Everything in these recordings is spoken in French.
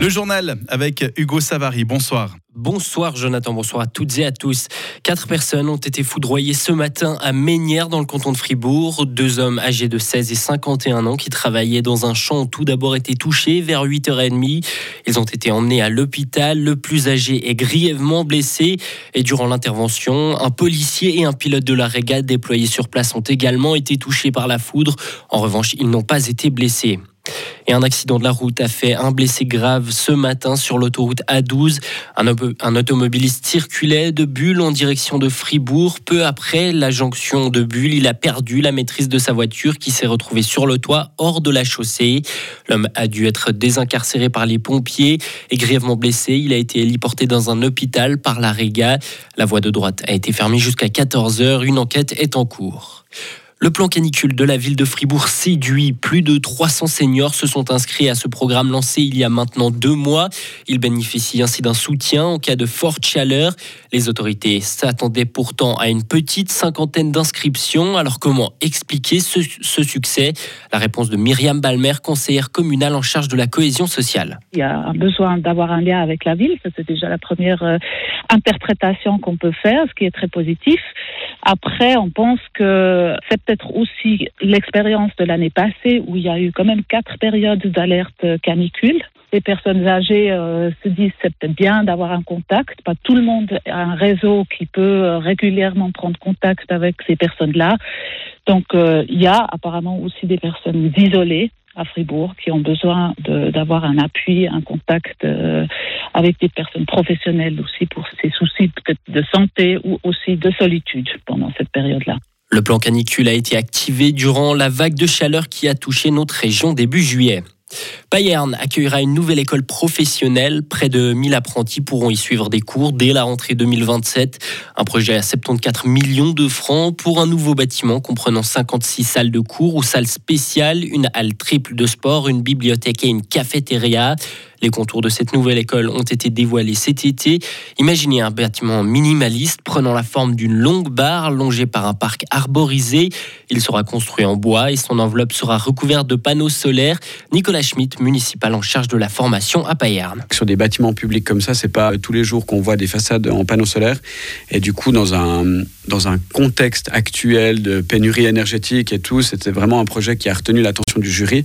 Le journal avec Hugo Savary. Bonsoir. Bonsoir Jonathan, bonsoir à toutes et à tous. Quatre personnes ont été foudroyées ce matin à Ménières dans le canton de Fribourg. Deux hommes âgés de 16 et 51 ans qui travaillaient dans un champ ont tout d'abord été touchés vers 8h30. Ils ont été emmenés à l'hôpital. Le plus âgé est grièvement blessé et durant l'intervention, un policier et un pilote de la régate déployés sur place ont également été touchés par la foudre. En revanche, ils n'ont pas été blessés. Et un accident de la route a fait un blessé grave ce matin sur l'autoroute A12. Un, automobiliste circulait de Bulle en direction de Fribourg. Peu après la jonction de Bulle, il a perdu la maîtrise de sa voiture qui s'est retrouvée sur le toit hors de la chaussée. L'homme a dû être désincarcéré par les pompiers et grièvement blessé. Il a été héliporté dans un hôpital par la Réga. La voie de droite a été fermée jusqu'à 14h. Une enquête est en cours. Le plan canicule de la ville de Fribourg séduit. Plus de 300 seniors se sont inscrits à ce programme lancé il y a maintenant deux mois. Ils bénéficient ainsi d'un soutien en cas de forte chaleur. Les autorités s'attendaient pourtant à une petite cinquantaine d'inscriptions. Alors comment expliquer ce, succès? La réponse de Myriam Balmer, conseillère communale en charge de la cohésion sociale. Il y a un besoin d'avoir un lien avec la ville. C'est déjà la première euh, interprétation qu'on peut faire, ce qui est très positif. Après, on pense que c'est peut-être aussi l'expérience de l'année passée où il y a eu quand même quatre périodes d'alerte canicule. Les personnes âgées euh, se disent c'est peut-être bien d'avoir un contact. Pas tout le monde a un réseau qui peut euh, régulièrement prendre contact avec ces personnes-là. Donc euh, il y a apparemment aussi des personnes isolées à Fribourg qui ont besoin d'avoir un appui, un contact avec des personnes professionnelles aussi pour ces soucis peut-être de santé ou aussi de solitude pendant cette période-là. Le plan canicule a été activé durant la vague de chaleur qui a touché notre région début juillet. Payerne accueillera une nouvelle école professionnelle. Près de 1000 apprentis pourront y suivre des cours dès la rentrée 2027. Un projet à 74 millions de francs pour un nouveau bâtiment comprenant 56 salles de cours ou salles spéciales, une halle triple de sport, une bibliothèque et une cafétéria. Les contours de cette nouvelle école ont été dévoilés cet été. Imaginez un bâtiment minimaliste prenant la forme d'une longue barre longée par un parc arborisé. Il sera construit en bois et son enveloppe sera recouverte de panneaux solaires. Nicolas Schmitt, municipal en charge de la formation à Payerne. Sur des bâtiments publics comme ça, c'est pas tous les jours qu'on voit des façades en panneaux solaires. Et du coup, dans un, dans un contexte actuel de pénurie énergétique et tout, c'était vraiment un projet qui a retenu l'attention du jury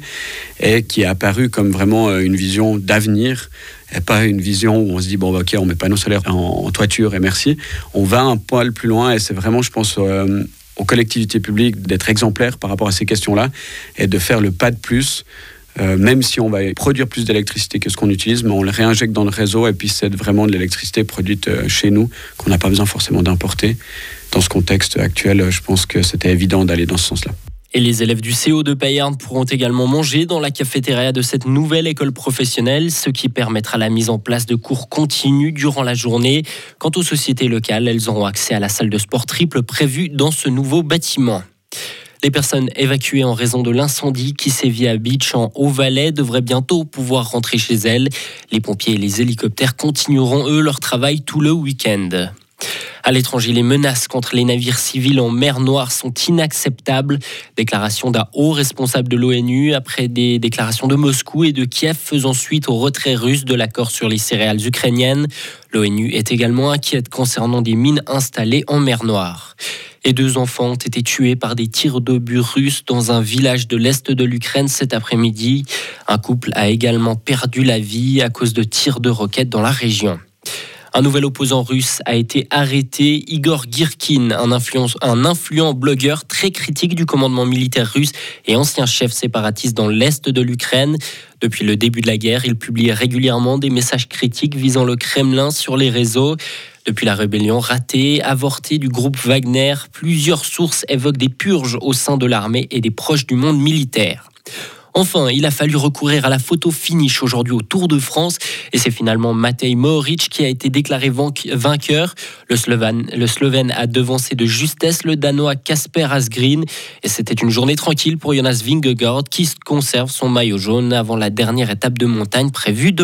et qui est apparu comme vraiment euh, une vision d'avenir et pas une vision où on se dit bon bah, ok on met panneaux solaires en, toiture et merci. On va un poil plus loin et c'est vraiment je pense euh, aux collectivités publiques d'être exemplaires par rapport à ces questions-là et de faire le pas de plus. Euh, même si on va produire plus d'électricité que ce qu'on utilise, mais on le réinjecte dans le réseau et puis c'est vraiment de l'électricité produite euh, chez nous qu'on n'a pas besoin forcément d'importer. Dans ce contexte actuel, je pense que c'était évident d'aller dans ce sens-là. Et les élèves du CO de Payerne pourront également manger dans la cafétéria de cette nouvelle école professionnelle, ce qui permettra la mise en place de cours continus durant la journée. Quant aux sociétés locales, elles auront accès à la salle de sport triple prévue dans ce nouveau bâtiment. Les personnes évacuées en raison de l'incendie qui sévit à Beach en Haut-Valais devraient bientôt pouvoir rentrer chez elles. Les pompiers et les hélicoptères continueront eux leur travail tout le week-end. À l'étranger, les menaces contre les navires civils en mer Noire sont inacceptables. Déclaration d'un haut responsable de l'ONU après des déclarations de Moscou et de Kiev faisant suite au retrait russe de l'accord sur les céréales ukrainiennes. L'ONU est également inquiète concernant des mines installées en mer Noire. Et deux enfants ont été tués par des tirs d'obus russes dans un village de l'Est de l'Ukraine cet après-midi. Un couple a également perdu la vie à cause de tirs de roquettes dans la région. Un nouvel opposant russe a été arrêté, Igor Girkin, un, influent blogueur très critique du commandement militaire russe et ancien chef séparatiste dans l'est de l'Ukraine. Depuis le début de la guerre, il publie régulièrement des messages critiques visant le Kremlin sur les réseaux. Depuis la rébellion ratée, avortée du groupe Wagner, plusieurs sources évoquent des purges au sein de l'armée et des proches du monde militaire. Enfin, il a fallu recourir à la photo finish aujourd'hui au Tour de France et c'est finalement Matej Mohoric qui a été déclaré vainqueur. Le Slovène, le a devancé de justesse le Danois Kasper Asgreen et c'était une journée tranquille pour Jonas Vingegaard qui conserve son maillot jaune avant la dernière étape de montagne prévue demain.